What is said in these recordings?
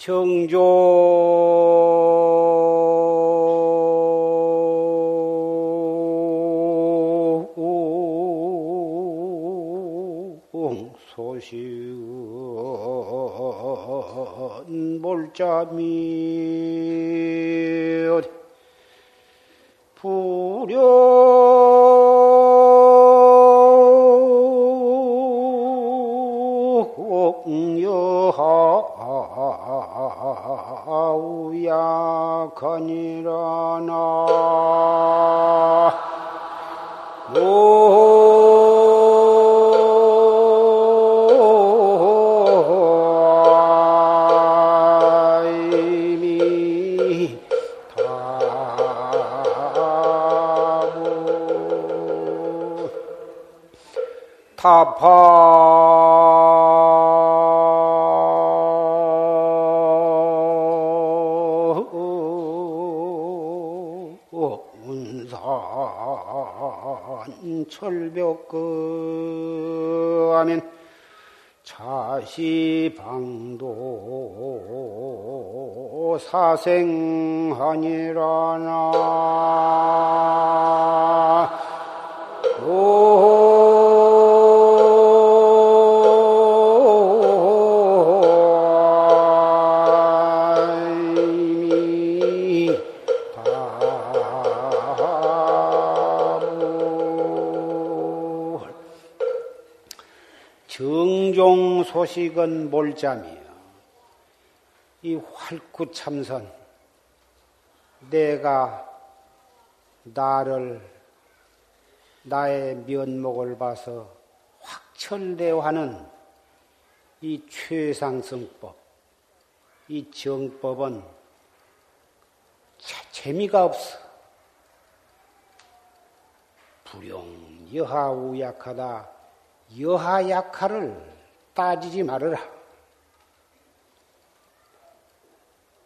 정종 소식은 몰자미 사 생하니라나 정종 소식은 몰잠이요. 이 활구참선 내가 나를 나의 면목을 봐서 확철대화하는 이 최상승법, 이 정법은 재미가 없어. 불용 여하 우약하다. 여하 약하를 따지지 말아라.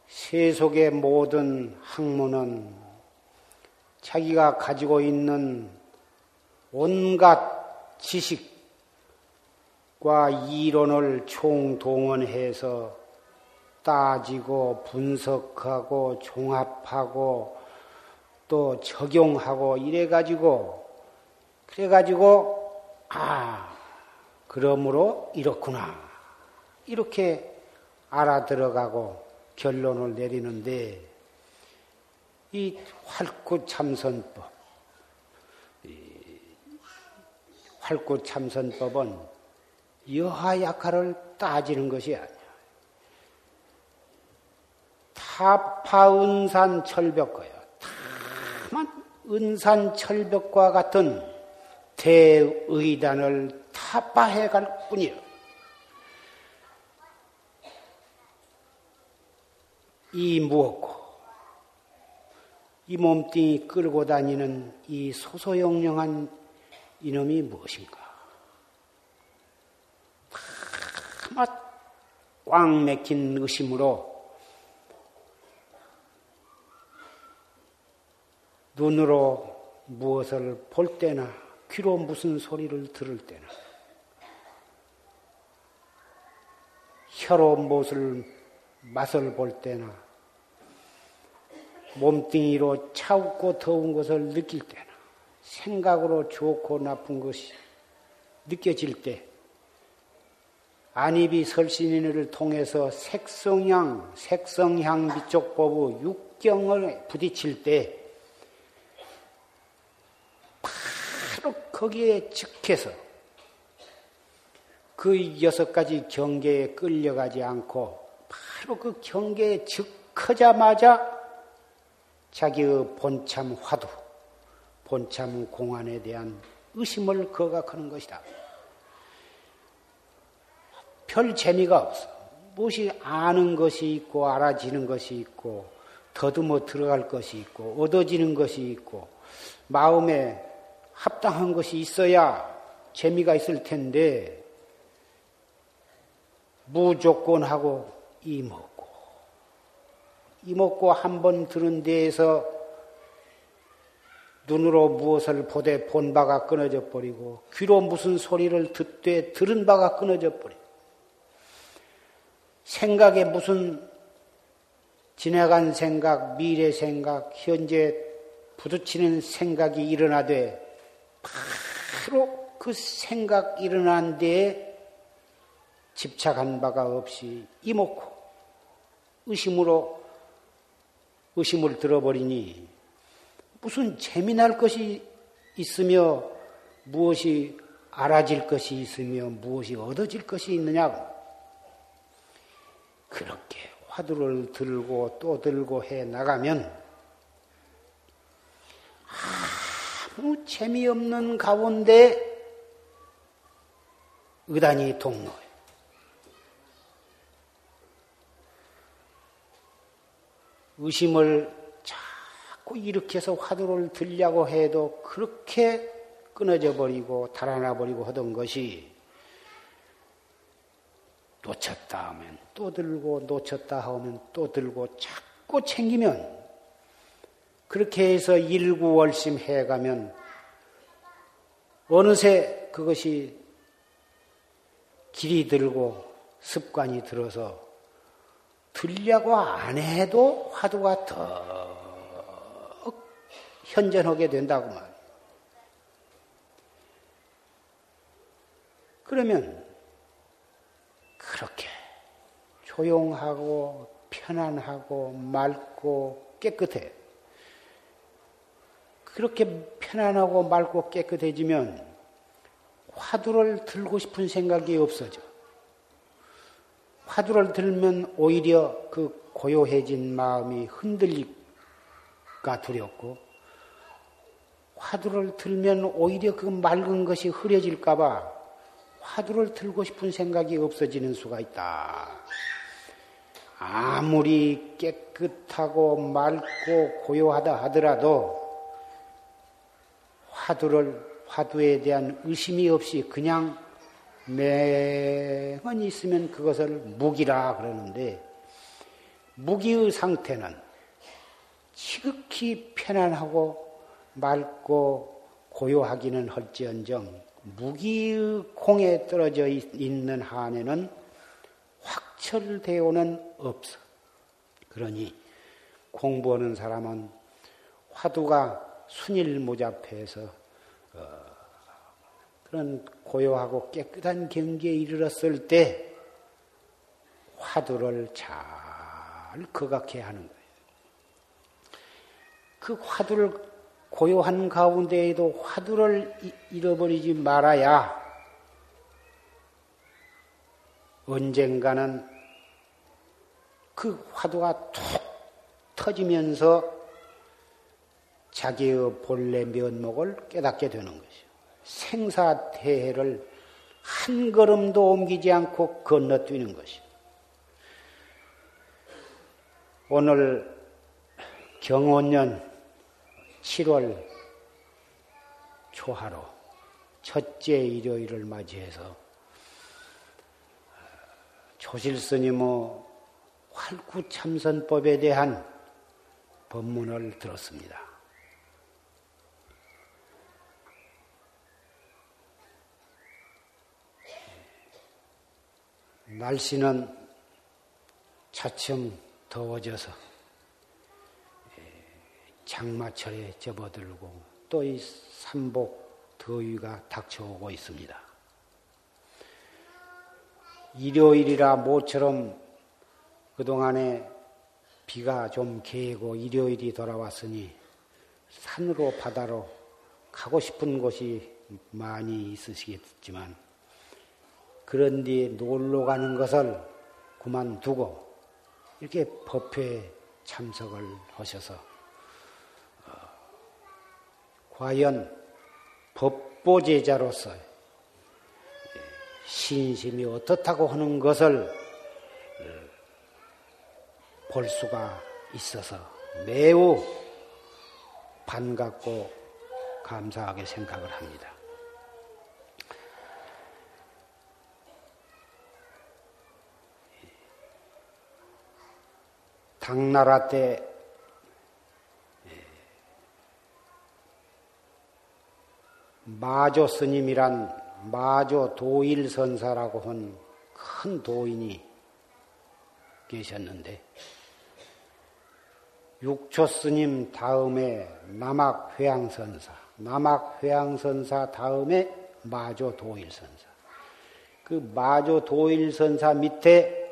세속의 모든 학문은 자기가 가지고 있는 온갖 지식과 이론을 총동원해서 따지고 분석하고 종합하고 또 적용하고 이래 가지고 그래 가지고 아 그러므로 이렇구나 이렇게 알아들어가고 결론을 내리는데 이 활구참선법, 활구참선법은 여하약하를 따지는 것이 아니야. 타파은산 철벽거야. 다만 은산 철벽과 같은 대의단을 타파해 갈 뿐이야. 이 무엇고 이 몸뚱이 끌고 다니는 이 소소영령한 이놈이 무엇인가? 꽉 맥힌 의심으로 눈으로 무엇을 볼 때나 귀로 무슨 소리를 들을 때나 혀로 무엇을 맛을 볼 때나 몸뚱이로 차갑고 더운 것을 느낄 때나 생각으로 좋고 나쁜 것이 느껴질 때 안입이 설신인을 통해서 색성향, 색성향 미쪽법의 육경을 부딪힐 때 바로 거기에 즉해서 그 여섯 가지 경계에 끌려가지 않고 바로 그 경계에 즉하자마자 자기의 본참 화두, 본참 공안에 대한 의심을 거각하는 것이다. 별 재미가 없어. 무엇이 아는 것이 있고 알아지는 것이 있고 더듬어 들어갈 것이 있고 얻어지는 것이 있고 마음에 합당한 것이 있어야 재미가 있을 텐데 무조건하고 이목 이먹고 한 번 들은 데에서 눈으로 무엇을 보되 본 바가 끊어져 버리고 귀로 무슨 소리를 듣되 들은 바가 끊어져 버리고 생각에 무슨 지나간 생각, 미래 생각, 현재 부딪히는 생각이 일어나되 바로 그 생각 일어난 데에 집착한 바가 없이 이목고 의심으로 의심을 들어버리니 무슨 재미날 것이 있으며 무엇이 알아질 것이 있으며 무엇이 얻어질 것이 있느냐고 그렇게 화두를 들고 또 들고 해 나가면 아무 재미없는 가운데 의단이 동로해. 의심을 자꾸 일으켜서 화두를 들려고 해도 그렇게 끊어져 버리고 달아나 버리고 하던 것이 놓쳤다 하면 또 들고 놓쳤다 하면 또 들고 자꾸 챙기면 그렇게 해서 일구월심 해가면 어느새 그것이 길이 들고 습관이 들어서 들려고 안 해도 화두가 더 현전하게 된다고 말. 그러면 그렇게 조용하고 편안하고 맑고 깨끗해. 그렇게 편안하고 맑고 깨끗해지면 화두를 들고 싶은 생각이 없어져. 화두를 들면 오히려 그 고요해진 마음이 흔들리가 두렵고 화두를 들면 오히려 그 맑은 것이 흐려질까봐 화두를 들고 싶은 생각이 없어지는 수가 있다. 아무리 깨끗하고 맑고 고요하다 하더라도 화두를 화두에 대한 의심이 없이 그냥 맹은 있으면 그것을 무기라 그러는데 무기의 상태는 지극히 편안하고 맑고 고요하기는 할지언정 무기의 공에 떨어져 있는 한에는 확철되어는 없어. 그러니 공부하는 사람은 화두가 순일무잡해서 어, 그런 고요하고 깨끗한 경지에 이르렀을 때 화두를 잘 거각해 하는 거예요. 그 화두를 고요한 가운데에도 화두를 잃어버리지 말아야 언젠가는 그 화두가 툭 터지면서 자기의 본래 면목을 깨닫게 되는 것이요. 생사태해를 한 걸음도 옮기지 않고 건너뛰는 것이요. 오늘 경원년 7월 초하루 첫째 일요일을 맞이해서 조실스님의 활구참선법에 대한 법문을 들었습니다. 날씨는 차츰 더워져서 장마철에 접어들고 또 이 삼복 더위가 닥쳐오고 있습니다. 일요일이라 모처럼 그동안에 비가 좀 개고 일요일이 돌아왔으니 산으로 바다로 가고 싶은 곳이 많이 있으시겠지만 그런 뒤에 놀러 가는 것을 그만두고 이렇게 법회에 참석을 하셔서 어, 과연 법보제자로서 신심이 어떻다고 하는 것을 어, 볼 수가 있어서 매우 반갑고 감사하게 생각을 합니다. 당나라 때 마조 스님이란 마조 도일 선사라고 한 큰 도인이 계셨는데 육초 스님 다음에 남학 회양 선사, 남학 회양 선사 다음에 마조 도일 선사. 그 마조 도일 선사 밑에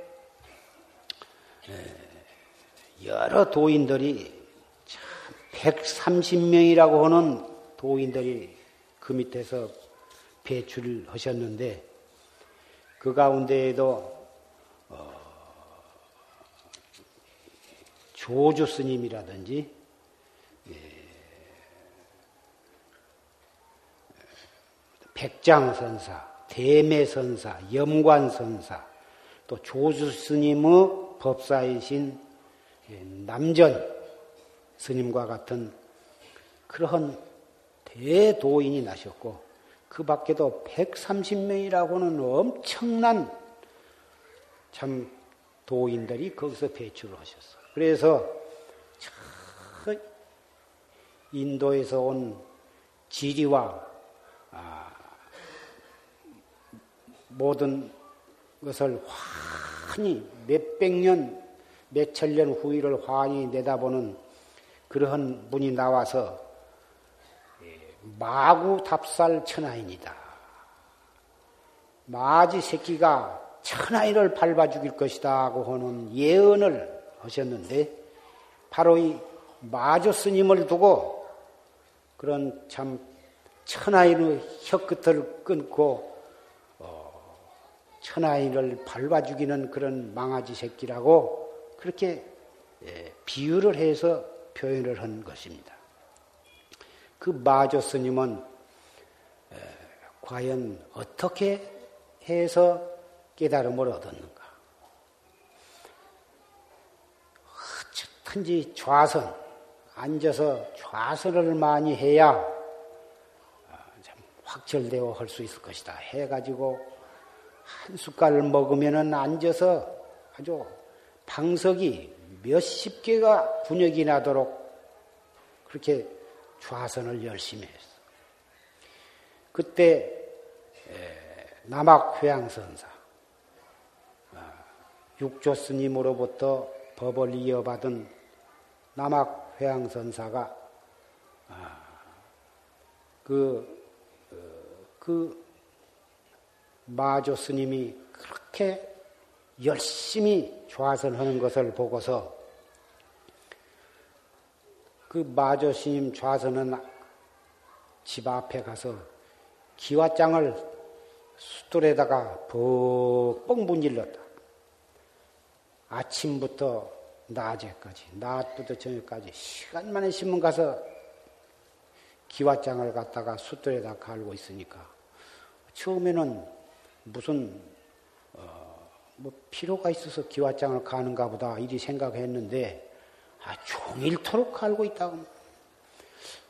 여러 도인들이 130명이라고 하는 도인들이 그 밑에서 배출하셨는데 그 가운데에도 어, 조주 스님이라든지 예, 백장선사, 대매선사, 염관선사, 또 조주 스님의 법사이신 예, 남전 스님과 같은 그러한 대도인이 나셨고 그 밖에도 130명이라고는 엄청난 참 도인들이 거기서 배출을 하셨어. 그래서 인도에서 온 지리와 아, 모든 것을 환히 몇백 년, 몇천 년 후일을 환히 내다보는 그러한 분이 나와서 마구 답살 천하인이다. 마지 새끼가 천하인을 밟아 죽일 것이다 하고 하는 예언을 하셨는데 바로 이 마조 스님을 두고 그런 참 천하인의 혀끝을 끊고 어, 천하인을 밟아 죽이는 그런 망아지 새끼라고 그렇게 예, 비유를 해서 표현을 한 것입니다. 그 마조 스님은 과연 어떻게 해서 깨달음을 얻었는가? 어쨌든지 좌선, 앉아서 좌선을 많이 해야 아, 확철되어 할 수 있을 것이다. 해가지고 한 숟갈 먹으면은 앉아서 아주 방석이 몇십 개가 분역이 나도록 그렇게 좌선을 열심히 했어. 그때 남학 회양선사 아, 육조 스님으로부터 법을 이어받은 남학 회양선사가 아, 그, 어, 그 마조 스님이 그렇게 열심히 좌선하는 것을 보고서 그 마조 스님 좌선은 집 앞에 가서 기와장을 숫돌에다가 벅벅 문질렀다. 아침부터 낮에까지, 낮부터 저녁까지 시간만에 신문 가서 기와장을 갖다가 숫돌에다 갈고 있으니까 처음에는 무슨 어, 뭐 필요가 있어서 기와장을 가는가 보다 이리 생각했는데 아, 종일토록 갈고 있다고.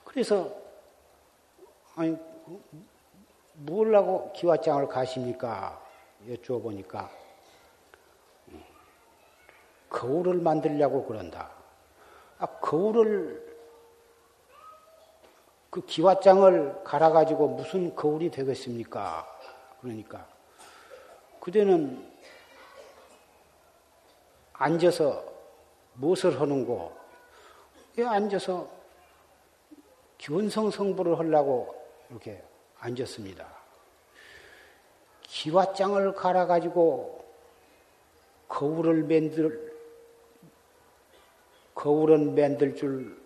그래서, 아니, 뭘라고 기와장을 가십니까? 여쭈어보니까, 거울을 만들려고 그런다. 아, 거울을, 그 기와장을 갈아가지고 무슨 거울이 되겠습니까? 그러니까, 그대는 앉아서 무엇을 하는고? 왜 앉아서 기원성 성부를 하려고 이렇게 앉았습니다. 기와장을 갈아가지고 거울을 만들, 거울은 만들 줄,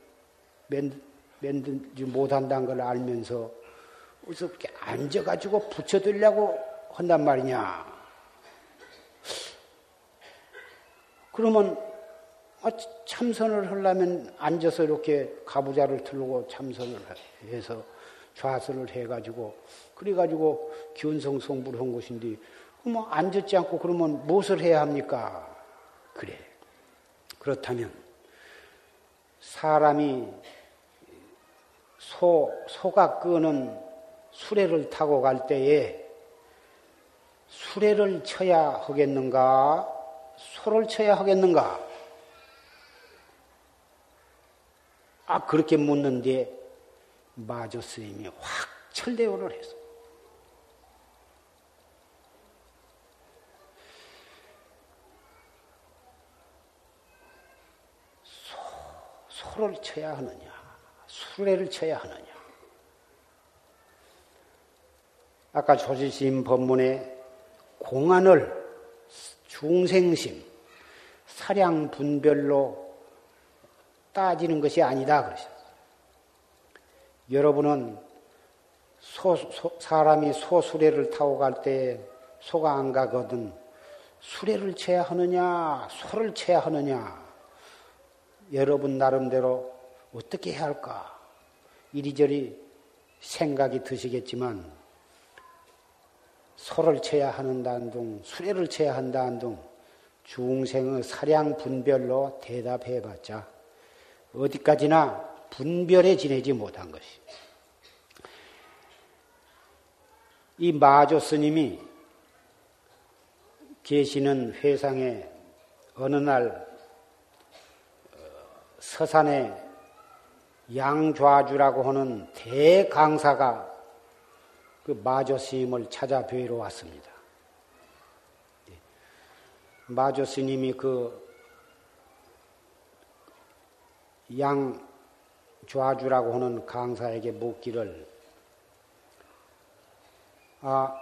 만들지 못한다는 걸 알면서 그렇게 앉아가지고 붙여두려고 한단 말이냐. 그러면 아, 참선을 하려면 앉아서 이렇게 가부좌를 틀고 참선을 해서 좌선을 해가지고 그래가지고 기운성 성부를 한 것인데 뭐 앉았지 않고 그러면 무엇을 해야 합니까? 그래. 그렇다면 사람이 소, 소가 끄는 수레를 타고 갈 때에 수레를 쳐야 하겠는가? 소를 쳐야 하겠는가? 아, 그렇게 묻는데 마조 스님이 확 철대오를 했어. 소, 소를 쳐야 하느냐, 수레를 쳐야 하느냐. 아까 조지심 법문에 공안을 중생심, 사량 분별로 따지는 것이 아니다. 여러분은 소, 소, 사람이 소수레를 타고 갈 때 소가 안 가거든 수레를 쳐야 하느냐, 소를 쳐야 하느냐, 여러분 나름대로 어떻게 해야 할까? 이리저리 생각이 드시겠지만, 소를 쳐야 하는다는 둥, 수레를 쳐야 한다는 둥, 중생의 사량 분별로 대답해 봤자, 어디까지나 분별에 지내지 못한 것이. 이 마조 스님이 계시는 회상에 어느 날 어, 서산에 양좌주라고 하는 대강사가 그 마조 스님을 찾아 뵈러 왔습니다. 예. 마조 스님이 그 양 좌주라고 하는 강사에게 묻기를 아,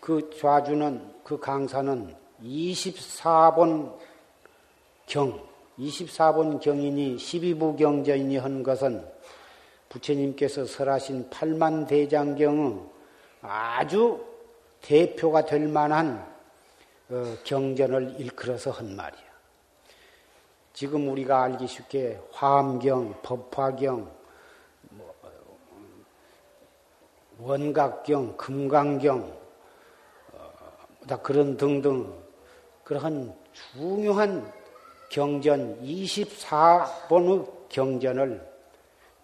그 좌주는, 그 강사는 24번 경, 24번 경이니 12부 경전이니 한 것은 부처님께서 설하신 팔만 대장경의 아주 대표가 될 만한 어, 경전을 일컬어서 한 말이야. 지금 우리가 알기 쉽게 화엄경, 법화경, 뭐, 원각경, 금강경, 그런 등등 그러한 중요한 경전 24번의 경전을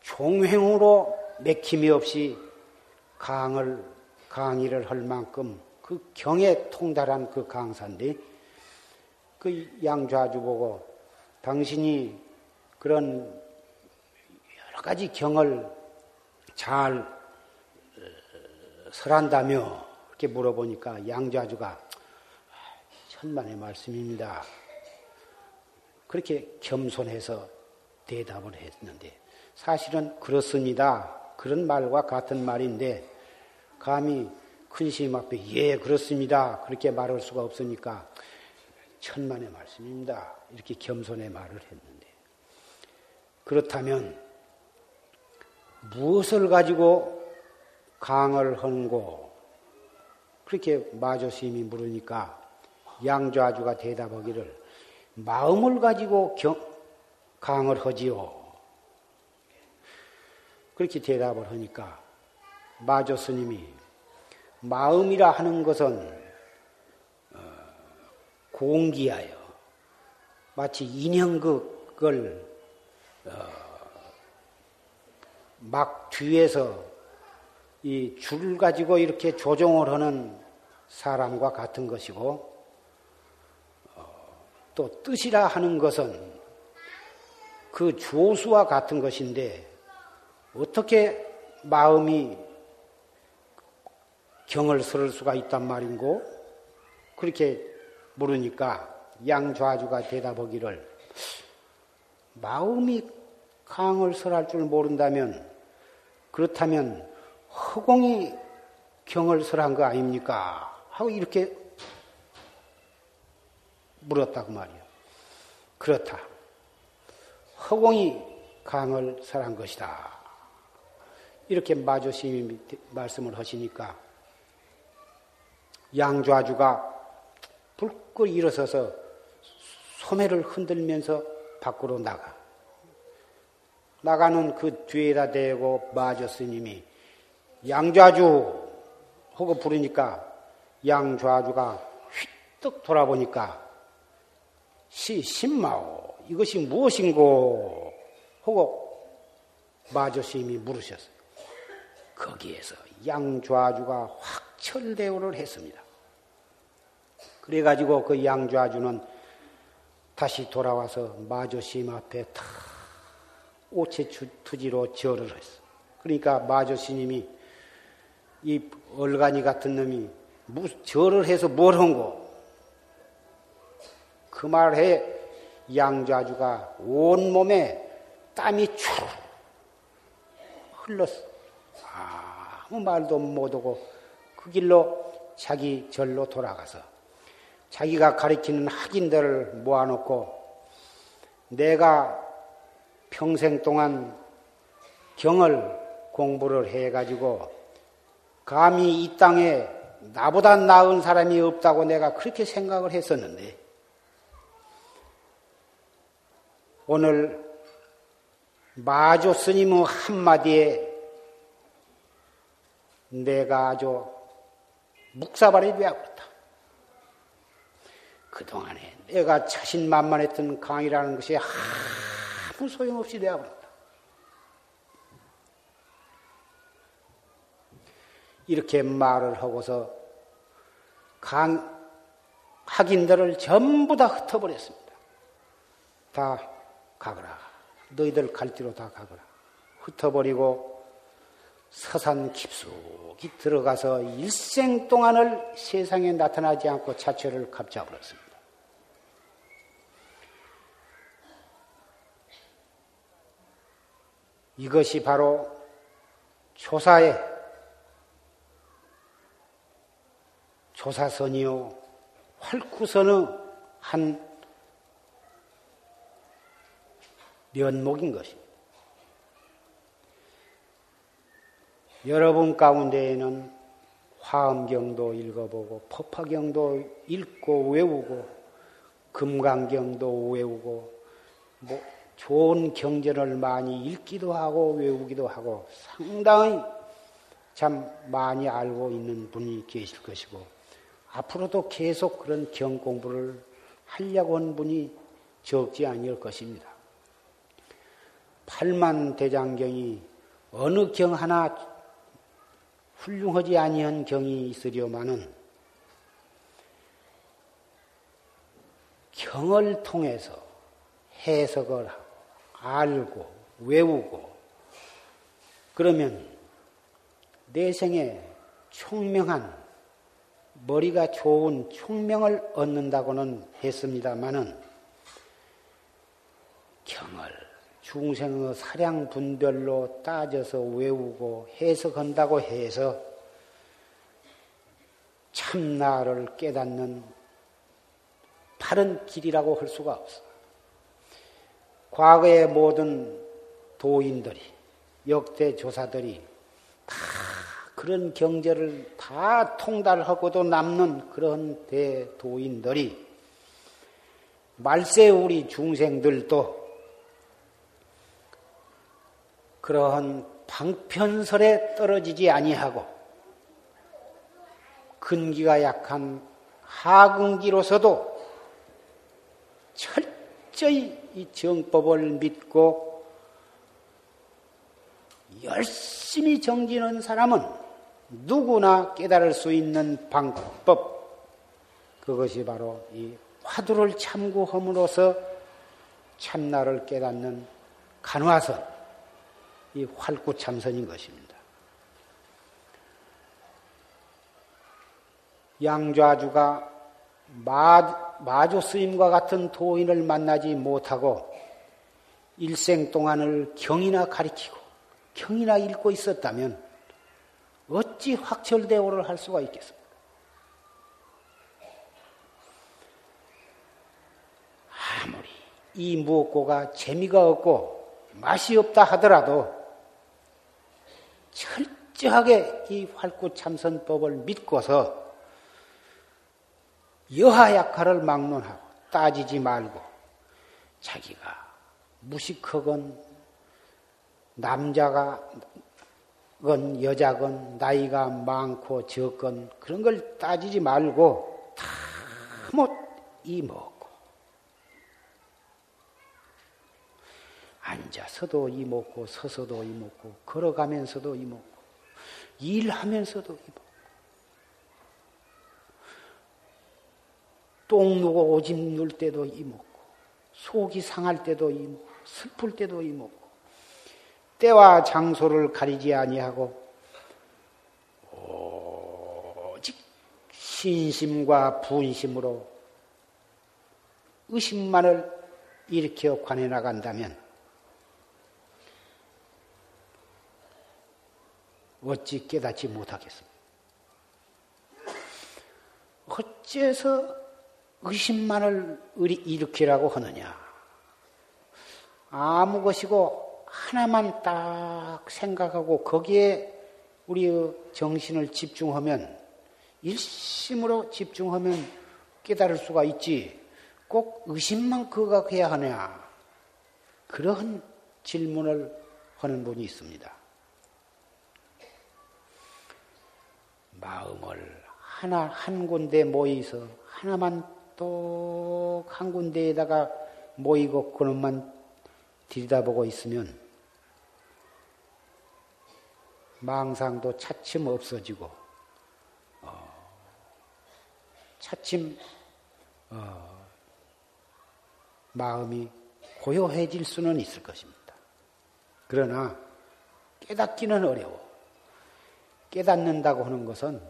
종횡으로 맥힘이 없이 강을 강의를 할 만큼 그 경에 통달한 그 강사인데 그 양좌주 보고 당신이 그런 여러 가지 경을 잘 어, 설한다며 이렇게 물어보니까 양좌주가 천만의 말씀입니다. 그렇게 겸손해서 대답을 했는데 사실은 그렇습니다. 그런 말과 같은 말인데 감히 큰 스님 앞에 예 그렇습니다. 그렇게 말할 수가 없으니까 천만의 말씀입니다. 이렇게 겸손의 말을 했는데 그렇다면 무엇을 가지고 강을 헌고 그렇게 마조 스님이 물으니까 양좌주가 대답하기를 마음을 가지고 경, 강을 하지요. 그렇게 대답을 하니까 마조 스님이 마음이라 하는 것은 어, 공기하여 마치 인형극을 어, 막 뒤에서 이 줄 가지고 이렇게 조종을 하는 사람과 같은 것이고 어, 또 뜻이라 하는 것은 그 조수와 같은 것인데 어떻게 마음이 경을 설을 수가 있단 말인고 그렇게 물으니까 양좌주가 대답하기를 마음이 강을 설할 줄 모른다면 그렇다면 허공이 경을 설한 거 아닙니까? 하고 이렇게 물었다고 말이요. 그렇다. 허공이 강을 설한 것이다. 이렇게 마조심이 말씀을 하시니까 양좌주가 불끌 일어서서 소매를 흔들면서 밖으로 나가. 나가는 그 뒤에다 대고 마조 스님이 양좌주 하고 부르니까 양좌주가 휘떡 돌아보니까 시 신마오 이것이 무엇인고 하고 마조스님이 물으셨어요. 거기에서 양좌주가 확철대오를 했습니다. 그래가지고 그 양좌주는 다시 돌아와서 마조스님 앞에 다 오체 투지로 절을 했어. 그러니까 마조스님이 이 얼간이 같은 놈이 절을 해서 뭘 한고? 그 말에 양좌주가 온몸에 땀이 쭉 흘렀어. 아무 말도 못하고 그 길로 자기 절로 돌아가서 자기가 가리키는 학인들을 모아놓고 내가 평생 동안 경을 공부를 해가지고 감히 이 땅에 나보다 나은 사람이 없다고 내가 그렇게 생각을 했었는데 오늘 마조 스님의 한마디에 내가 아주 묵사발이 되어버렸다. 그동안에 내가 자신만만했던 강의라는 것이 아무 소용없이 되어 버렸다. 이렇게 말을 하고서 강, 학인들을 전부 다 흩어버렸습니다. 다 가거라. 너희들 갈 뒤로 다 가거라. 흩어버리고 서산 깊숙이 들어가서 일생 동안을 세상에 나타나지 않고 자체를 갑자버렸습니다. 이것이 바로 조사의 조사선이요 활구선의 한 면목인 것입니다. 여러분 가운데에는 화엄경도 읽어보고 법화경도 읽고 외우고 금강경도 외우고 뭐 좋은 경전을 많이 읽기도 하고 외우기도 하고 상당히 참 많이 알고 있는 분이 계실 것이고 앞으로도 계속 그런 경 공부를 하려고 한 분이 적지 아니할 것입니다. 팔만 대장경이 어느 경 하나 훌륭하지 아니한 경이 있으려마는 경을 통해서 해석을 알고 외우고 그러면 내 생에 총명한 머리가 좋은 총명을 얻는다고는 했습니다마는 경을 중생의 사량 분별로 따져서 외우고 해석한다고 해서 참나를 깨닫는 바른 길이라고 할 수가 없어. 과거의 모든 도인들이, 역대 조사들이 다 그런 경제를 다 통달하고도 남는 그런 대도인들이 말세 우리 중생들도 그러한 방편설에 떨어지지 아니하고 근기가 약한 하근기로서도 철저히 이 정법을 믿고 열심히 정지는 사람은 누구나 깨달을 수 있는 방법. 그것이 바로 이 화두를 참고함으로써 참나를 깨닫는 간화선 이 활구참선인 것입니다. 양좌주가 마, 마조 스님과 같은 도인을 만나지 못하고 일생 동안을 경이나 가리키고 경이나 읽고 있었다면 어찌 확철대오를 할 수가 있겠습니까? 아무리 이 무엇고가 재미가 없고 맛이 없다 하더라도 철저하게 이 활구참선법을 믿고서 여하약화를 막론하고 따지지 말고 자기가 무식하건 남자가 건 여자건 나이가 많고 적건 그런 걸 따지지 말고 다못 이먹고 앉아서도 이먹고 서서도 이먹고 걸어가면서도 이먹고 일하면서도 이먹고. 똥 누고 오줌 눌 때도 이먹고 속이 상할 때도 이먹고 슬플 때도 이먹고. 때와 장소를 가리지 아니하고 오직 신심과 분심으로 의심만을 일으켜 관해 나간다면 어찌 깨닫지 못하겠습니까? 어째서 의심만을 일으키라고 하느냐? 아무 것이고 하나만 딱 생각하고 거기에 우리의 정신을 집중하면 일심으로 집중하면 깨달을 수가 있지. 꼭 의심만 그각해야 하냐? 그러한 질문을 하는 분이 있습니다. 마음을 하나 한 군데 모이서 하나만 또한 군데에다가 모이고 그놈만 들여다보고 있으면 망상도 차츰 없어지고 어, 차츰 어, 마음이 고요해질 수는 있을 것입니다. 그러나 깨닫기는 어려워. 깨닫는다고 하는 것은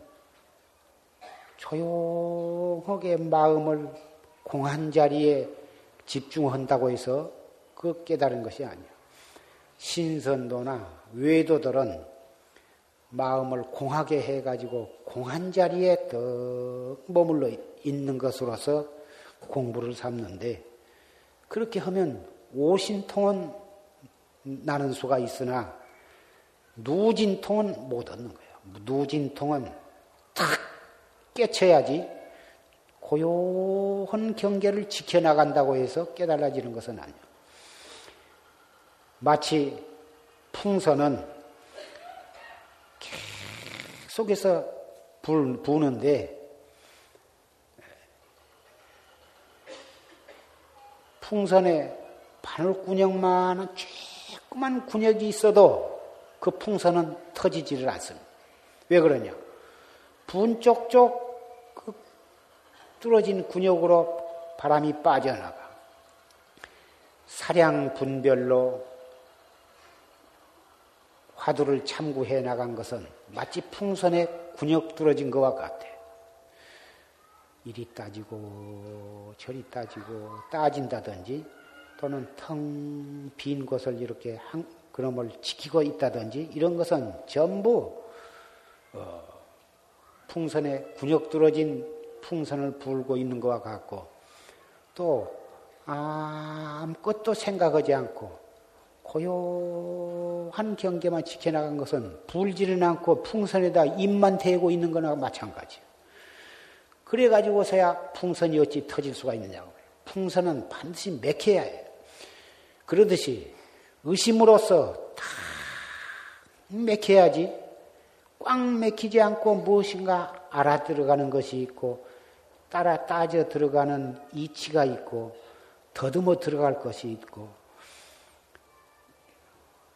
조용하게 마음을 공한 자리에 집중한다고 해서 그 깨달은 것이 아니야. 신선도나 외도들은 마음을 공하게 해가지고 공한 자리에 더 머물러 있는 것으로서 공부를 삼는데 그렇게 하면 오신통은 나는 수가 있으나 누진통은 못 얻는 거예 요. 누진통은 탁 깨쳐야지 고요한 경계를 지켜나간다고 해서 깨달아지는 것은 아니에요. 마치 풍선은 계속해서 불, 부는데 풍선에 바늘군역만한 조그만 군역이 있어도 그 풍선은 터지지를 않습니다. 왜 그러냐? 분 쪽쪽 그 뚫어진 군역으로 바람이 빠져나가. 사량 분별로 화두를 참고해 나간 것은 마치 풍선에 군역 뚫어진 것과 같아. 이리 따지고 저리 따지고 따진다든지 또는 텅 빈 곳을 이렇게 한, 그놈을 지키고 있다든지 이런 것은 전부 어, 풍선에 군역 뚫어진 풍선을 불고 있는 것과 같고 또 아무것도 생각하지 않고 고요한 경계만 지켜나간 것은 불지는 않고 풍선에다 입만 대고 있는 거나 마찬가지예요. 그래가지고서야 풍선이 어찌 터질 수가 있느냐고. 풍선은 반드시 맥혀야 해요. 그러듯이 의심으로서 다 맥혀야지 꽉 맥히지 않고 무엇인가 알아들어가는 것이 있고 따라 따져 들어가는 이치가 있고 더듬어 들어갈 것이 있고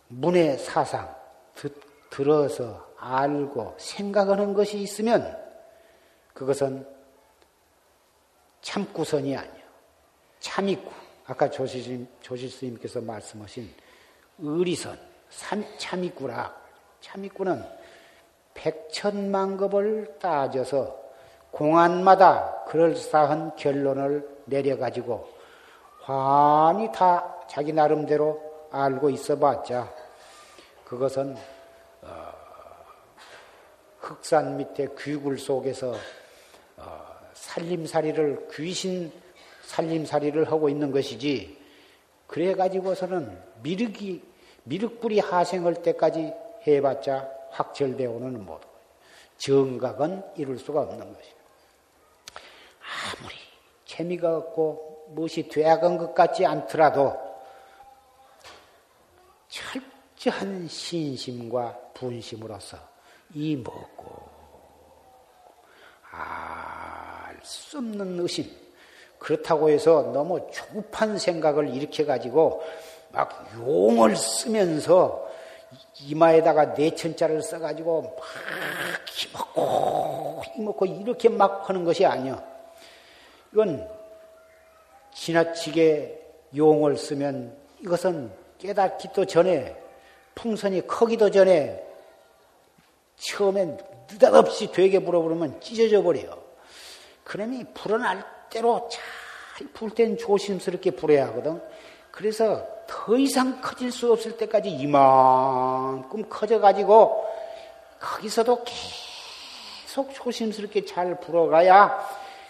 문의 사상 듣, 들어서 알고 생각하는 것이 있으면 그것은 참구선이 아니요. 참이구. 아까 조실, 조실스님께서 말씀하신 의리선, 참이구라. 참이구는 백천만 급을 따져서 공안마다 그럴싸한 결론을 내려가지고 환히 다 자기 나름대로 알고 있어 봤자 그것은 어, 흑산 밑에 귀굴 속에서 어, 살림살이를 귀신 살림살이를 하고 있는 것이지 그래 가지고서는 미륵이 미륵불이 하생할 때까지 해봤자 확철되오는 못 정각은 이룰 수가 없는 것이다. 아무리 재미가 없고 무엇이 되어간 것 같지 않더라도 철저한 신심과 분심으로서 이 먹고 알 수 없는 의심 그렇다고 해서 너무 조급한 생각을 일으켜 가지고 막 용을 쓰면서 이마에다가 내천자를 써가지고 막 힘먹고 힘먹고 이렇게 막 하는 것이 아니야. 이건 지나치게 용을 쓰면 이것은 깨닫기도 전에 풍선이 크기도 전에 처음엔 느닷없이 되게 불어버리면 찢어져 버려요. 그러니 불어날 대로 잘 불 땐 조심스럽게 불어야 하거든. 그래서 더 이상 커질 수 없을 때까지 이만큼 커져가지고 거기서도 계속 조심스럽게 잘 불어가야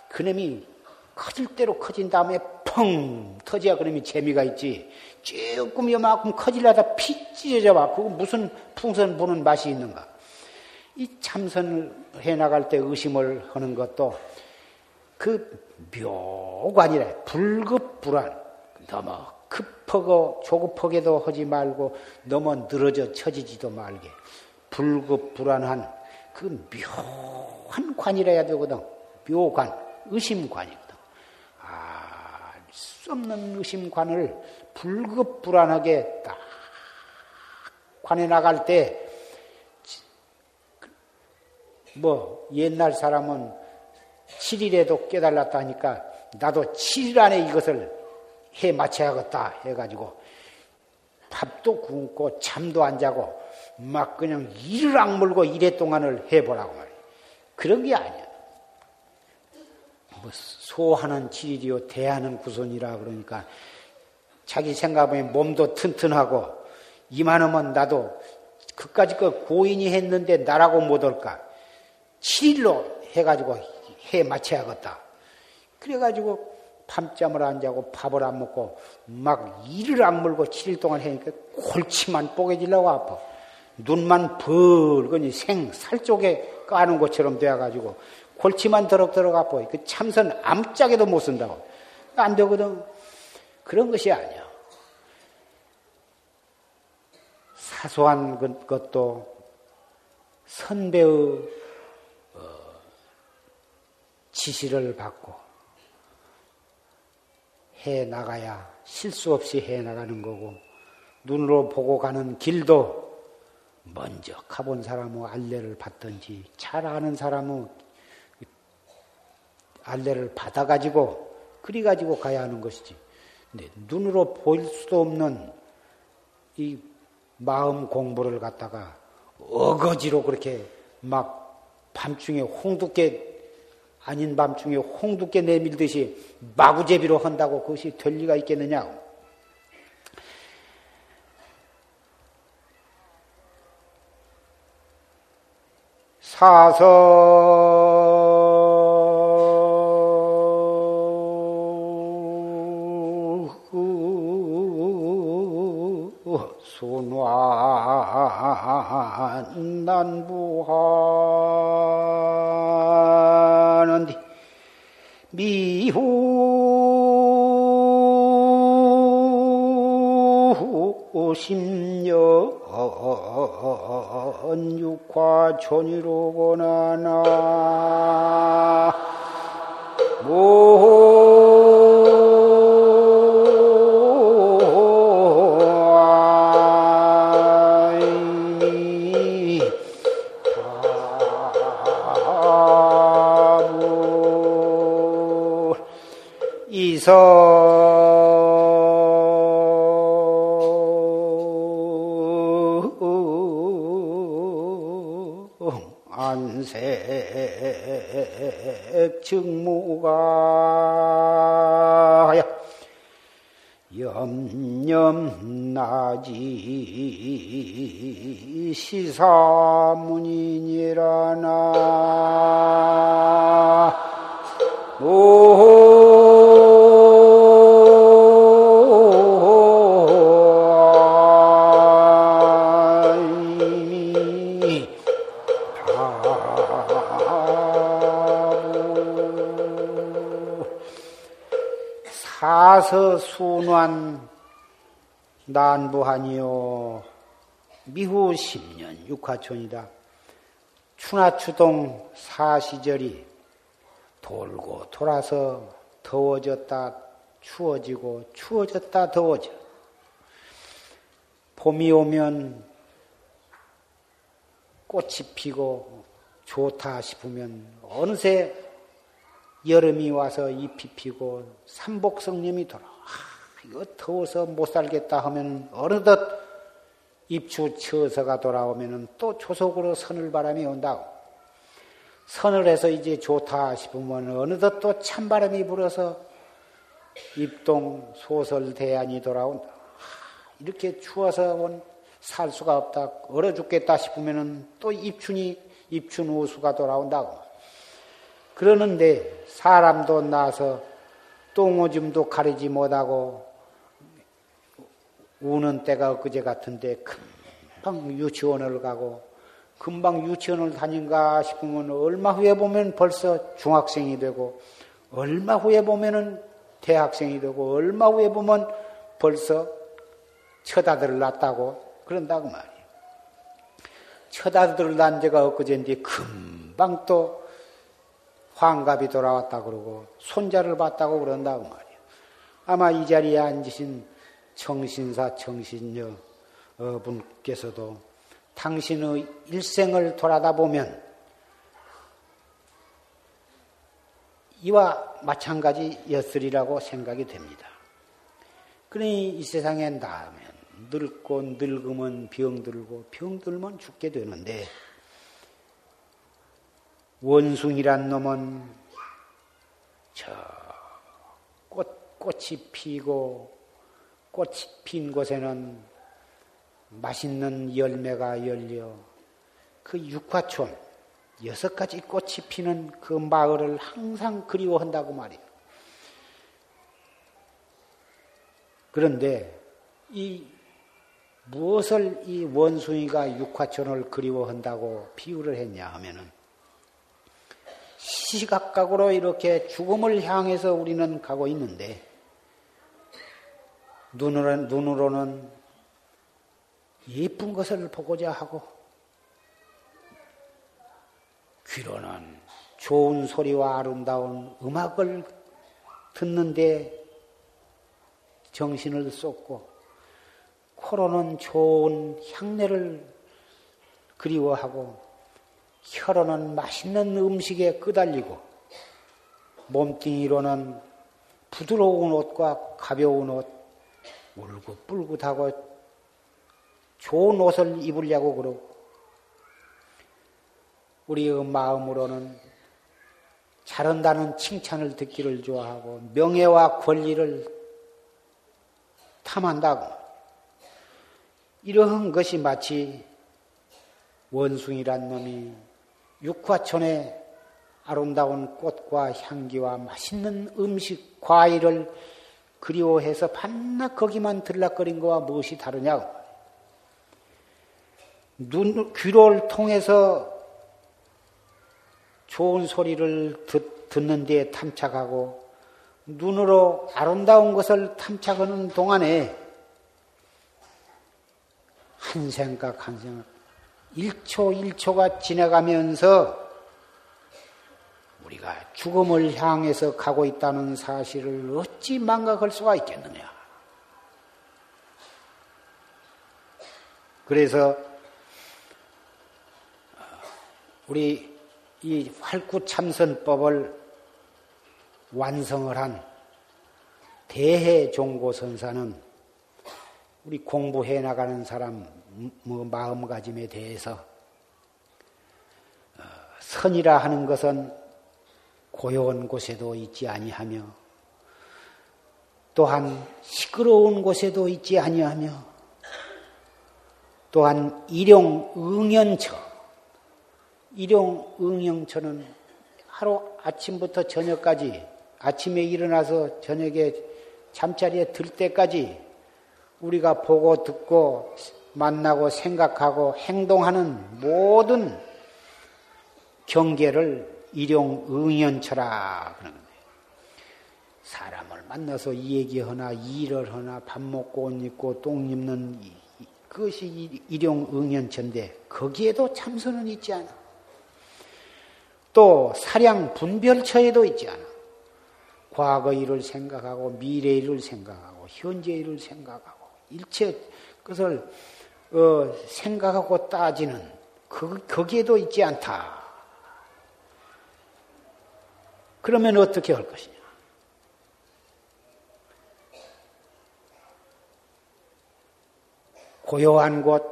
그놈이 커질 대로 커진 다음에 펑 터져야 그놈이 재미가 있지. 조금 요만큼 커질라다 피 찢어져 봐. 그거 무슨 풍선 부는 맛이 있는가. 이 참선을 해 나갈 때 의심을 하는 것도 그 묘관이래. 불급불안. 너무 급하고 조급하게도 하지 말고 너무 늘어져 처지지도 말게. 불급 불안한 그 묘한 관이라 해야 되거든. 묘관, 의심관이거든. 알수 없는 의심관을 불급 불안하게 딱 관에 나갈 때, 뭐, 옛날 사람은 7일에도 깨달았다 하니까 나도 7일 안에 이것을 해 마쳐야겠다 해가지고 밥도 굶고 잠도 안 자고 막 그냥 이를 악물고 이래 동안을 해보라고 말이야. 그런 게 아니야. 뭐 소하는 지일이요 대하는 구손이라 그러니까 자기 생각에 몸도 튼튼하고 이만하면 나도 그까지 그 고인이 했는데 나라고 못올까 7일로 해가지고 해 마쳐야겠다. 그래가지고 밤잠을 안 자고 밥을 안 먹고 막 이를 악물고 7일 동안 하니까 골치만 뽀개질라고 아파. 눈만 벌거니 생, 살 쪽에 까는 것처럼 되어가지고 골치만 더럭더럭 아파. 그 참선 암짝에도 못 쓴다고. 안 되거든. 그런 것이 아니야. 사소한 것도 선배의 어, 지시를 받고 해 나가야 실수 없이 해 나가는 거고 눈으로 보고 가는 길도 먼저 가본 사람은 알레를 받든지 잘 아는 사람은 알레를 받아가지고 그리 가지고 가야 하는 것이지. 근데 눈으로 보일 수도 없는 이 마음 공부를 갖다가 어거지로 그렇게 막 밤중에 홍두깨 아닌 밤중에 홍두깨 내밀듯이 마구제비로 한다고 그것이 될 리가 있겠느냐? 사서 순환 난부하 육화 천이로거나 나 증무가 염염나지 시사문이니라나 순환 난부하니요 미후 10년 육화촌이다. 추나추동 사시절이 돌고 돌아서 더워졌다 추워지고 추워졌다 더워져. 봄이 오면 꽃이 피고 좋다 싶으면 어느새 여름이 와서 잎이 피고 삼복성념이 돌아. 아, 이거 더워서 못 살겠다 하면 어느덧 입추 처서가 돌아오면은 또 조속으로 서늘 바람이 온다고. 서늘해서 이제 좋다 싶으면 어느덧 또 찬바람이 불어서 입동 소설 대안이 돌아온다. 아, 이렇게 추워서 온 살 수가 없다. 얼어 죽겠다 싶으면은 또 입춘이, 입춘 우수가 돌아온다고. 그러는데 사람도 나서 똥오줌도 가리지 못하고 우는 때가 그제 같은데 금방 유치원을 가고 금방 유치원을 다닌가 싶으면 얼마 후에 보면 벌써 중학생이 되고 얼마 후에 보면은 대학생이 되고 얼마 후에 보면 벌써 처다들을 낳았다고 그런다고 말이에요. 처다들을 낳은 지가 엊그제인데 금방 또 환갑이 돌아왔다 그러고 손자를 봤다고 그런다고 말이에요. 아마 이 자리에 앉으신 청신사 청신녀 분께서도 당신의 일생을 돌아다 보면 이와 마찬가지였으리라고 생각이 됩니다. 그러니 이 세상에 나면 늙고 늙으면 병들고 병들면 죽게 되는데 원숭이란 놈은 저 꽃, 꽃이 피고 꽃이 핀 곳에는 맛있는 열매가 열려 그 육화촌 여섯 가지 꽃이 피는 그 마을을 항상 그리워한다고 말이에요. 그런데 이 무엇을 이 원숭이가 육화촌을 그리워한다고 비유를 했냐 하면은 시각각으로 이렇게 죽음을 향해서 우리는 가고 있는데 눈으로는, 눈으로는 예쁜 것을 보고자 하고 귀로는 좋은 소리와 아름다운 음악을 듣는데 정신을 쏟고 코로는 좋은 향내를 그리워하고 혀로는 맛있는 음식에 끄달리고 몸뚱이로는 부드러운 옷과 가벼운 옷, 울긋불긋하고 좋은 옷을 입으려고 그러고 우리의 마음으로는 잘한다는 칭찬을 듣기를 좋아하고 명예와 권리를 탐한다고. 이러한 것이 마치 원숭이란 놈이 육화촌의 아름다운 꽃과 향기와 맛있는 음식, 과일을 그리워해서 반나 거기만 들락거린 거와 무엇이 다르냐고. 눈, 귀를 통해서 좋은 소리를 듣, 듣는 데 탐착하고 눈으로 아름다운 것을 탐착하는 동안에 한 생각 한 생각 1초 1초가 지나가면서 우리가 죽음을 향해서 가고 있다는 사실을 어찌 망각할 수가 있겠느냐. 그래서 우리 이 활구참선법을 완성을 한 대해종고선사는 우리 공부해 나가는 사람 뭐 마음가짐에 대해서 어, 선이라 하는 것은 고요한 곳에도 있지 아니하며 또한 시끄러운 곳에도 있지 아니하며 또한 일용 응연처 일용 응연처는 하루 아침부터 저녁까지 아침에 일어나서 저녁에 잠자리에 들 때까지 우리가 보고 듣고 만나고 생각하고 행동하는 모든 경계를 일용 응연처라 그러는 거예요. 사람을 만나서 얘기하나 일을 하나 밥 먹고 옷 입고 똥 입는 그것이 일용 응연처인데 거기에도 참선은 있지 않아. 또 사량 분별처에도 있지 않아. 과거 일을 생각하고 미래 일을 생각하고 현재 일을 생각하고 일체 그것을 어, 생각하고 따지는 그, 거기에도 있지 않다. 그러면 어떻게 할 것이냐? 고요한 곳,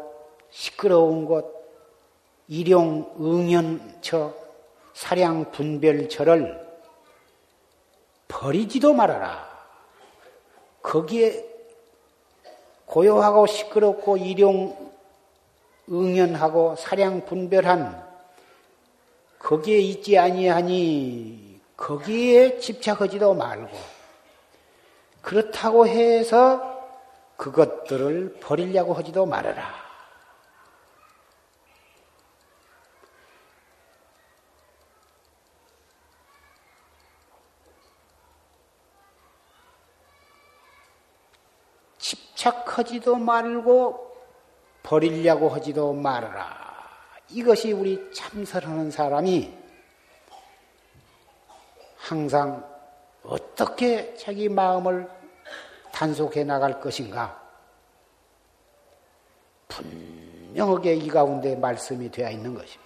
시끄러운 곳, 일용 응연처, 사량 분별처를 버리지도 말아라. 거기에 고요하고 시끄럽고 일용 응연하고 사량 분별한 거기에 있지 아니하니 거기에 집착하지도 말고 그렇다고 해서 그것들을 버리려고 하지도 말아라. 집착하지도 말고 버리려고 하지도 말아라. 이것이 우리 참선하는 사람이 항상 어떻게 자기 마음을 단속해 나갈 것인가? 분명하게 이 가운데 말씀이 되어 있는 것입니다.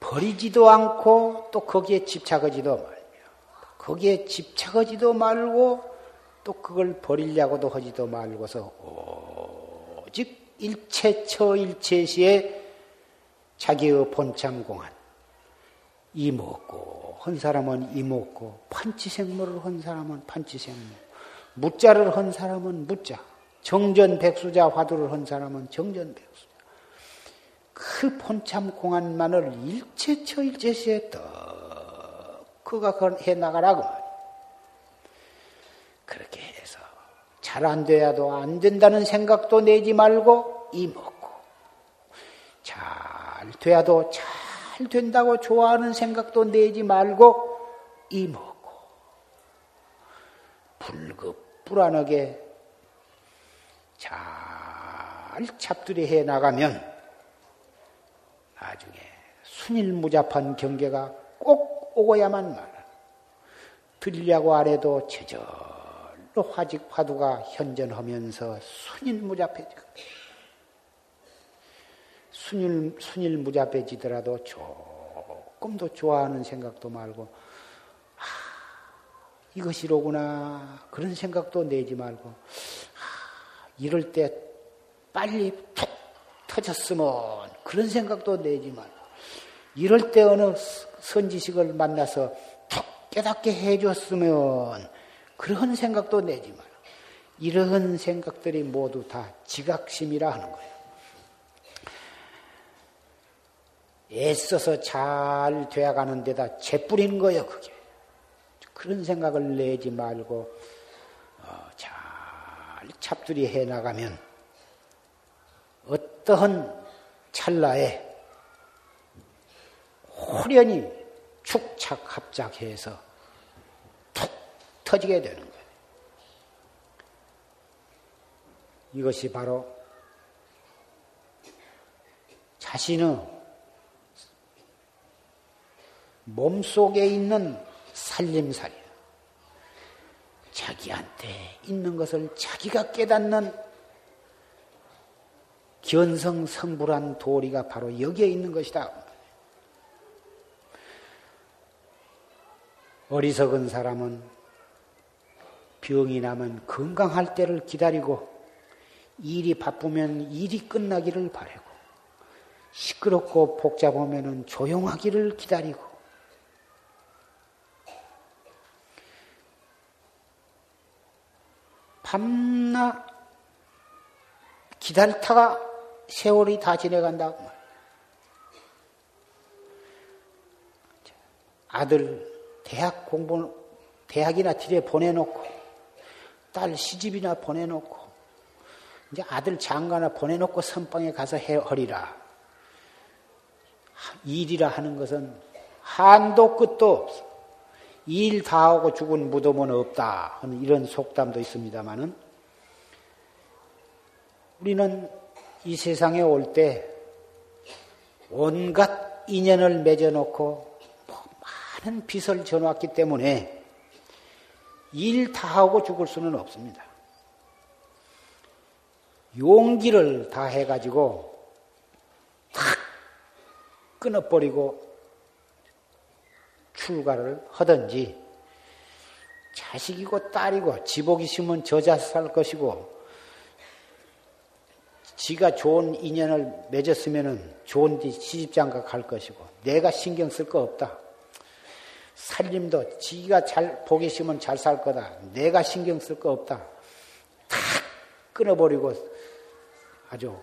버리지도 않고 또 거기에 집착하지도 말며, 거기에 집착하지도 말고 또 그걸 버리려고도 하지도 말고서 오직 일체처 일체시에 자기의 본참 공안. 이먹고 한 사람은 이먹고 판치생물을 한 사람은 판치생물 무자를 한 사람은 무자. 정전 백수자 화두를 한 사람은 정전 백수자. 그 본참 공안만을 일체처 일체시에 떡 그가 해 나가라고 그렇게 해서 잘 안 돼야도 안 된다는 생각도 내지 말고 잘 돼야도 잘 된다고 좋아하는 생각도 내지 말고 이먹고 불급 불안하게 잘 잡들이 해 나가면 나중에 순일무잡한 경계가 꼭 오고야만 말아. 들려고 안 해도 제절로 화직 화두가 현전하면서 순일무잡해지고 순일, 순일 무잡해지더라도 조금 더 좋아하는 생각도 말고, 아, 이것이로구나. 그런 생각도 내지 말고, 아, 이럴 때 빨리 툭 터졌으면 그런 생각도 내지 말고, 이럴 때 어느 선지식을 만나서 툭 깨닫게 해줬으면 그런 생각도 내지 말고, 이런 생각들이 모두 다 지각심이라 하는 거예요. 애써서 잘 되어가는 데다 재뿌리는 거예요, 그게. 그런 생각을 내지 말고, 어, 잘 잡들이 해 나가면, 어떠한 찰나에 호련히 축착합작해서 툭 터지게 되는 거예요. 이것이 바로 자신의 몸속에 있는 살림살이야. 자기한테 있는 것을 자기가 깨닫는 견성성불한 도리가 바로 여기에 있는 것이다. 어리석은 사람은 병이 나면 건강할 때를 기다리고 일이 바쁘면 일이 끝나기를 바라고 시끄럽고 복잡하면 조용하기를 기다리고 밤낮 기다리다가 세월이 다 지내간다. 아들 대학 공부, 대학이나 들에 보내놓고, 딸 시집이나 보내놓고, 이제 아들 장가나 보내놓고 선방에 가서 해, 허리라. 일이라 하는 것은 한도 끝도 없어. 일 다 하고 죽은 무덤은 없다 하는 이런 속담도 있습니다만은 우리는 이 세상에 올 때 온갖 인연을 맺어놓고 뭐 많은 빚을 져놓았기 때문에 일 다 하고 죽을 수는 없습니다. 용기를 다 해가지고 탁 끊어버리고 출가를 하든지 자식이고 딸이고 지복이 심은 저자 살 것이고 지가 좋은 인연을 맺었으면 좋은 뒤 시집장가 갈 것이고 내가 신경 쓸 거 없다. 살림도 지가 잘 보기 심은 잘살 거다. 내가 신경 쓸 거 없다. 탁 끊어버리고 아주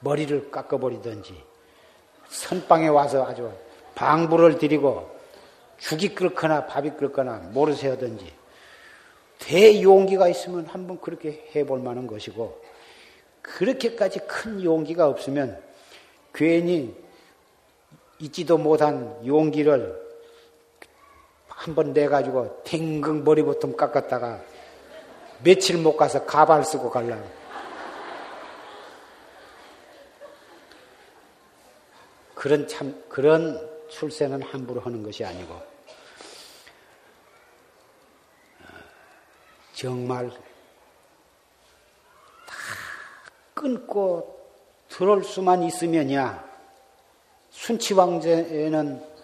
머리를 깎아버리든지 선방에 와서 아주 방부를 들이고 죽이 끓거나 밥이 끓거나 모르세 하든지 대용기가 있으면 한번 그렇게 해볼 만한 것이고 그렇게까지 큰 용기가 없으면 괜히 있지도 못한 용기를 한번 내가지고 탱글 머리부터 깎았다가 며칠 못 가서 가발 쓰고 갈라. 그런 참, 그런 출세는 함부로 하는 것이 아니고, 정말 다 끊고 들어올 수만 있으면야, 순치왕제는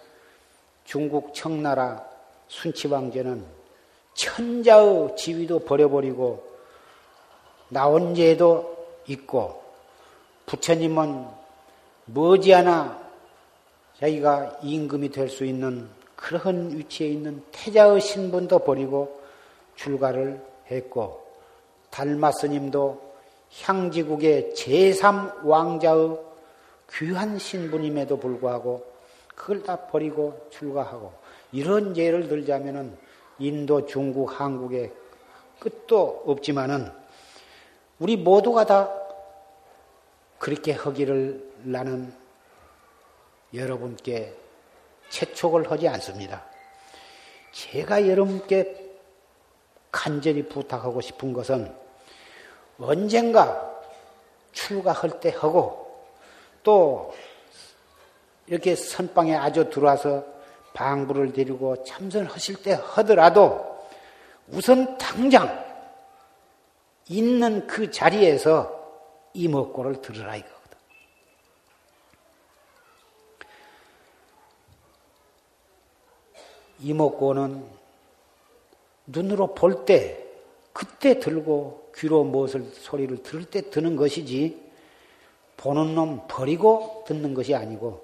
중국 청나라 순치왕제는 천자의 지위도 버려버리고 나온 죄도 있고 부처님은 머지않아 자기가 임금이 될 수 있는 그런 위치에 있는 태자의 신분도 버리고 출가를 했고 달마 스님도 향지국의 제3왕자의 귀한 신분임에도 불구하고 그걸 다 버리고 출가하고 이런 예를 들자면은 인도, 중국, 한국의 끝도 없지만은 우리 모두가 다 그렇게 하기를 나는 여러분께 채촉을 하지 않습니다. 제가 여러분께 간절히 부탁하고 싶은 것은 언젠가 출가할 때 하고 또 이렇게 선방에 아주 들어와서 방부를 데리고 참선하실 때 하더라도 우선 당장 있는 그 자리에서 이목고를 들으라 이거거든. 이목고는 눈으로 볼 때, 그때 들고 귀로 무엇을 소리를 들을 때 드는 것이지, 보는 놈 버리고 듣는 것이 아니고,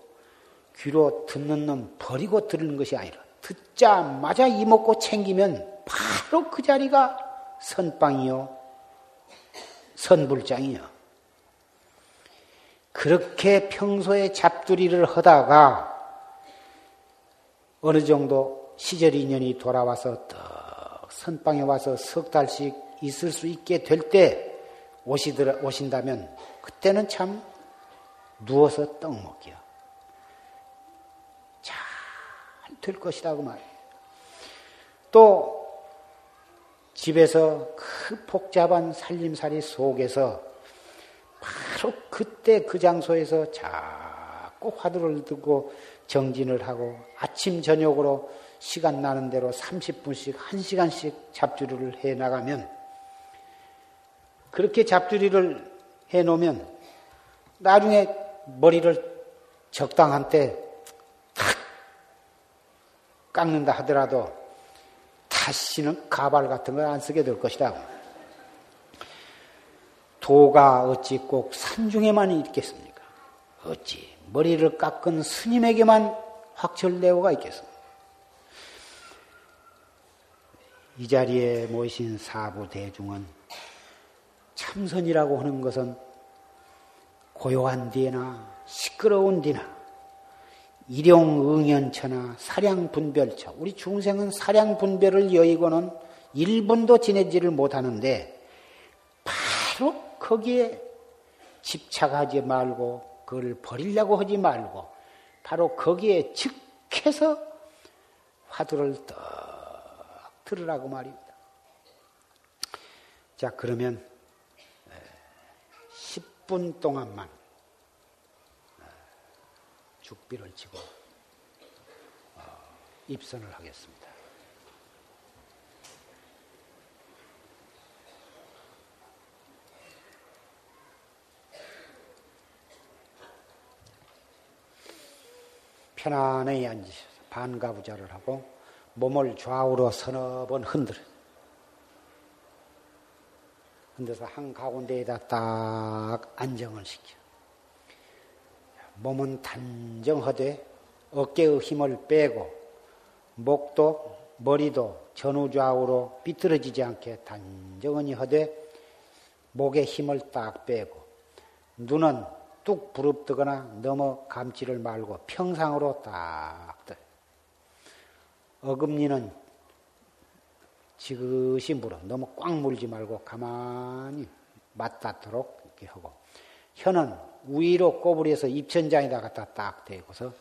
귀로 듣는 놈 버리고 들는 것이 아니라 듣자마자 이먹고 챙기면 바로 그 자리가 선빵이요. 선불장이요. 그렇게 평소에 잡두리를 하다가 어느 정도 시절 인연이 돌아와서 떡 선빵에 와서 석 달씩 있을 수 있게 될때 오신다면 그때는 참 누워서 떡 먹기요. 될 것이라고 말이에요. 또 집에서 그 복잡한 살림살이 속에서 바로 그때 그 장소에서 자꾸 화두를 듣고 정진을 하고 아침 저녁으로 시간 나는 대로 30분씩 1시간씩 잡주리를 해 나가면 그렇게 잡주리를 해 놓으면 나중에 머리를 적당한 때 깎는다 하더라도 다시는 가발 같은 걸 안 쓰게 될 것이다. 도가 어찌 꼭 산중에만 있겠습니까? 어찌 머리를 깎은 스님에게만 확철대오가 있겠습니까? 이 자리에 모신 사부 대중은 참선이라고 하는 것은 고요한 뒤나 시끄러운 뒤나 일용응연처나 사량분별처. 우리 중생은 사량분별을 여의고는 1분도 지내지를 못하는데 바로 거기에 집착하지 말고 그걸 버리려고 하지 말고 바로 거기에 즉해서 화두를 떡 들으라고 말입니다. 자, 그러면 10분 동안만 죽비를 치고 어, 입선을 하겠습니다. 편안히 앉으셔서 반가부자를 하고 몸을 좌우로 서너 번 흔들어. 흔들어서 한 가운데에다 딱 안정을 시켜. 몸은 단정하되 어깨의 힘을 빼고 목도 머리도 전후좌우로 삐뚤어지지 않게 단정히 하되 목에 힘을 딱 빼고 눈은 뚝 부릅뜨거나 너무 감지를 말고 평상으로 딱 떠. 어금니는 지그시 물어. 너무 꽉 물지 말고 가만히 맞닿도록 이렇게 하고 혀는 위로 꼬부리에서 입천장에다 갖다 딱 대고서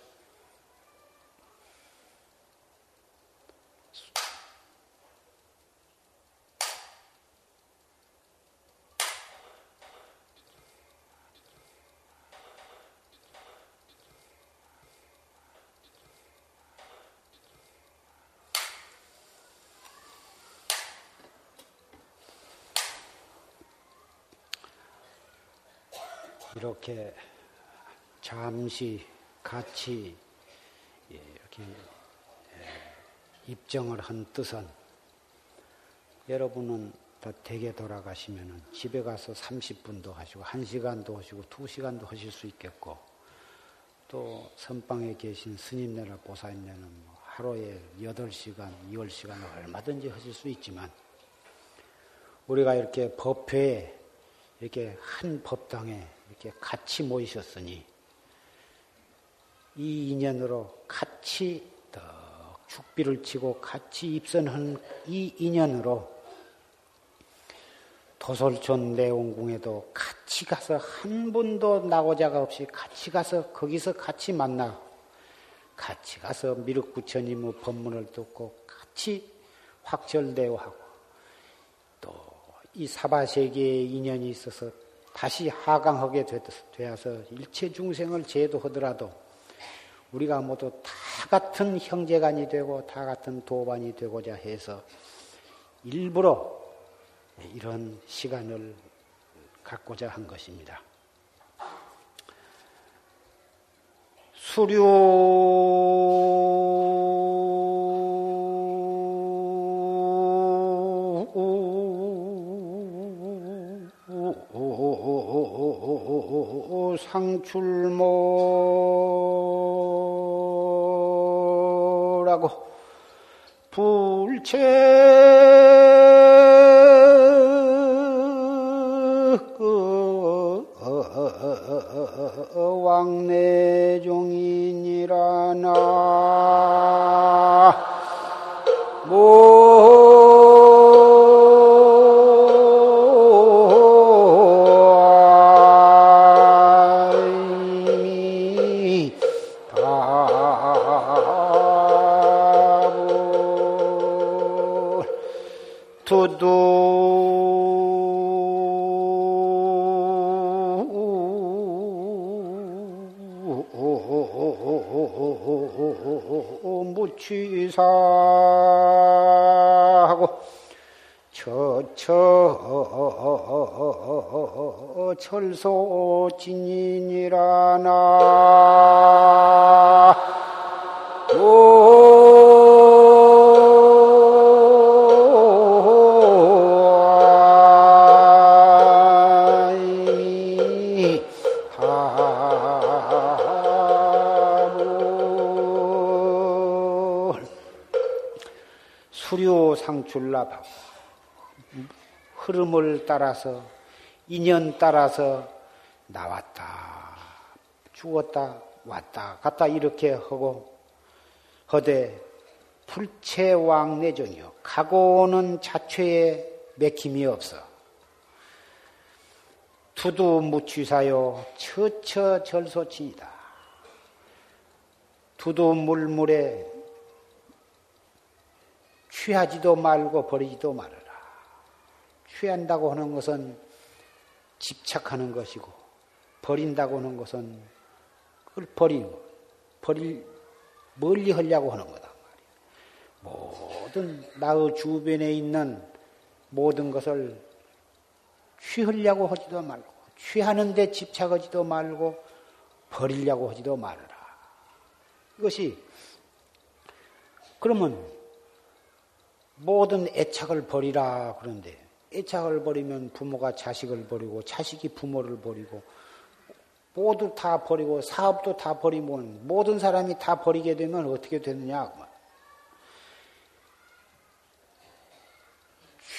이렇게 잠시 같이 예, 이렇게 예, 입정을 한 뜻은 여러분은 다 댁에 돌아가시면 집에 가서 30분도 하시고 1시간도 하시고 2시간도 하실 수 있겠고 또 선방에 계신 스님네나 보살님네는 뭐 하루에 8시간, 2월시간을 얼마든지 하실 수 있지만 우리가 이렇게 법회에 이렇게 한 법당에 이렇게 같이 모이셨으니 이 인연으로 같이 죽비를 치고 같이 입선한 이 인연으로 도솔촌 내원궁에도 같이 가서 한 분도 나고자가 없이 같이 가서 거기서 같이 만나 같이 가서 미륵부처님의 법문을 듣고 같이 확철대오하고 또 이 사바세계의 인연이 있어서 다시 하강하게 되어서 일체 중생을 제도하더라도 우리가 모두 다 같은 형제간이 되고 다 같은 도반이 되고자 해서 일부러 이런 시간을 갖고자 한 것입니다. 수료 출모라고 불체 왕내종이니라 모 철소 진인이라나. 상출납하고 흐름을 따라서 인연 따라서 나왔다 죽었다 왔다 갔다 이렇게 하고 허대 불체왕내정이요. 가고는 자체에 맥힘이 없어. 두두 무취사요. 처처 절소치이다. 두두 물물에 취하지도 말고 버리지도 말아라. 취한다고 하는 것은 집착하는 것이고, 버린다고 하는 것은 그걸 버리는 거. 버릴, 멀리 하려고 하는 거다. 모든 나의 주변에 있는 모든 것을 취하려고 하지도 말고, 취하는데 집착하지도 말고, 버리려고 하지도 말아라. 이것이, 그러면 모든 애착을 버리라 그런데 애착을 버리면 부모가 자식을 버리고 자식이 부모를 버리고 모두 다 버리고 사업도 다 버리면 모든 사람이 다 버리게 되면 어떻게 되느냐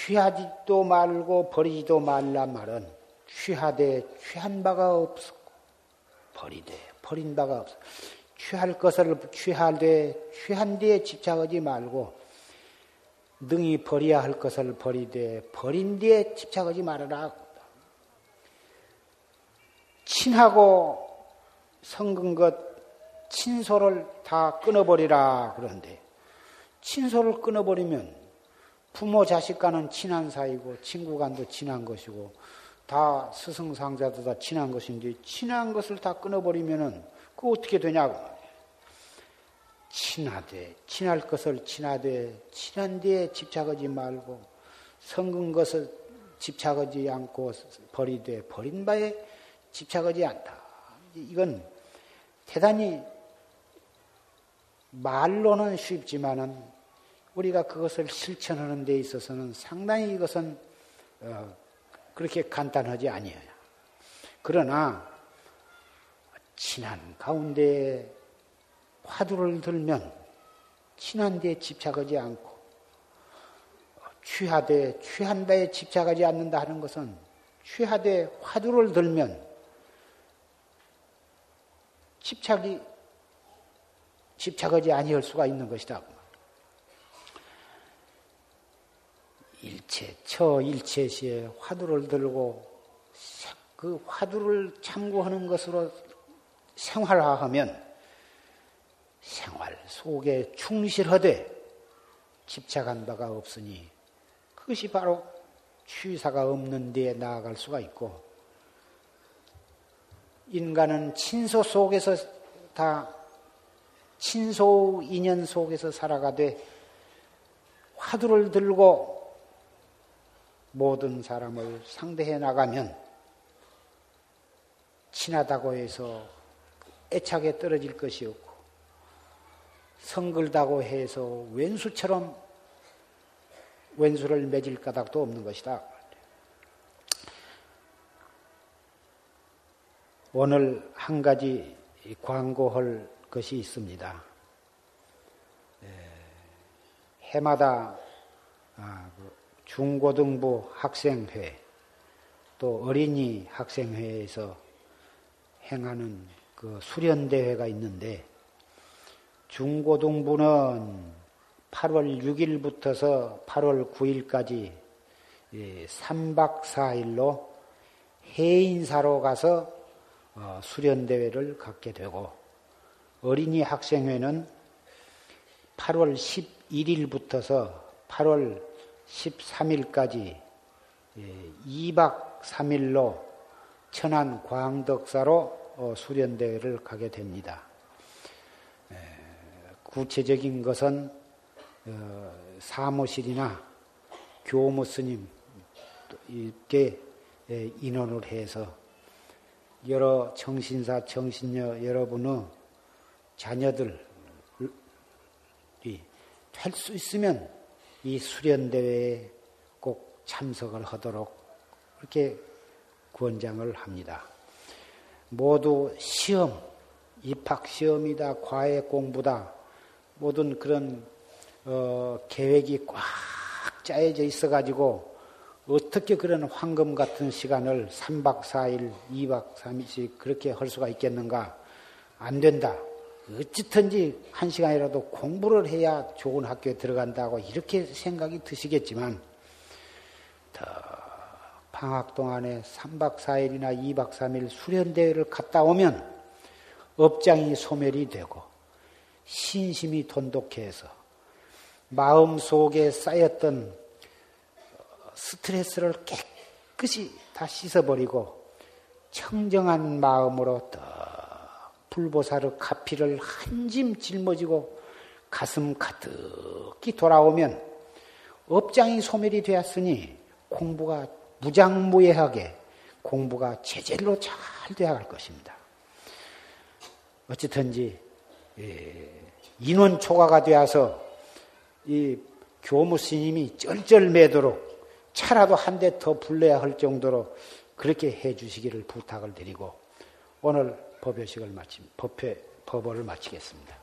취하지도 말고 버리지도 말란 말은 취하되 취한 바가 없었고 버리되 버린 바가 없어. 취할 것을 취하되 취한 뒤에 집착하지 말고 능히 버려야 할 것을 버리되 버린 뒤에 집착하지 말아라. 친하고 성근 것 친소를 다 끊어버리라 그런데 친소를 끊어버리면 부모 자식과는 친한 사이고 친구 간도 친한 것이고 다 스승상자도 다 친한 것인데 친한 것을 다 끊어버리면은 그 어떻게 되냐고 친하되 친할 것을 친하되 친한 데에 집착하지 말고 성근 것을 집착하지 않고 버리되 버린 바에 집착하지 않다. 이건 대단히 말로는 쉽지만은 우리가 그것을 실천하는 데 있어서는 상당히 이것은 어, 그렇게 간단하지 아니에요. 그러나 친한 가운데 화두를 들면 친한 데 집착하지 않고 취하되 취한 바에 집착하지 않는다 하는 것은 취하되 화두를 들면 집착이 집착하지 아니할 수가 있는 것이다. 일체 처 일체시에 화두를 들고 그 화두를 참고하는 것으로 생활화하면 생활 속에 충실하되 집착한 바가 없으니 그것이 바로 취사가 없는 데에 나아갈 수가 있고 인간은 친소 속에서 다 친소 인연 속에서 살아가되 화두를 들고 모든 사람을 상대해 나가면 친하다고 해서 애착에 떨어질 것이 없고 성글다고 해서 왼수처럼 왼수를 맺을 까닭도 없는 것이다. 오늘 한 가지 광고할 것이 있습니다. 해마다 아, 그 중고등부 학생회 또 어린이 학생회에서 행하는 그 수련대회가 있는데 중고등부는 8월 6일부터서 8월 9일까지 3박 4일로 해인사로 가서 어, 수련대회를 갖게 되고 어린이 학생회는 8월 11일부터서 8월 13일까지 2박 3일로 천안 광덕사로 어, 수련대회를 가게 됩니다. 구체적인 것은 어, 사무실이나 교무 스님 이렇게 인원을 해서 여러 정신사, 정신녀 여러분의 자녀들이 할 수 있으면 이 수련 대회에 꼭 참석을 하도록 그렇게 권장을 합니다. 모두 시험, 입학 시험이다, 과외 공부다, 모든 그런, 어, 계획이 꽉 짜여져 있어 가지고 어떻게 그런 황금 같은 시간을 3박 4일, 2박 3일씩 그렇게 할 수가 있겠는가? 안 된다. 어찌든지 한 시간이라도 공부를 해야 좋은 학교에 들어간다고 이렇게 생각이 드시겠지만, 더 방학 동안에 3박 4일이나 2박 3일 수련대회를 갔다 오면 업장이 소멸이 되고, 신심이 돈독해서 마음 속에 쌓였던 스트레스를 깨끗이 다 씻어버리고 청정한 마음으로 더 불보살의 가피를 한 짐 짊어지고 가슴 가득히 돌아오면 업장이 소멸이 되었으니 공부가 무장무예하게 공부가 제절로 잘 되어갈 것입니다. 어찌든지 예, 인원 초과가 되어서 이 교무 스님이 쩔쩔매도록 차라도 한 대 더 불러야 할 정도로 그렇게 해 주시기를 부탁을 드리고 오늘 법요식을 마침 법회 법어를 마치겠습니다.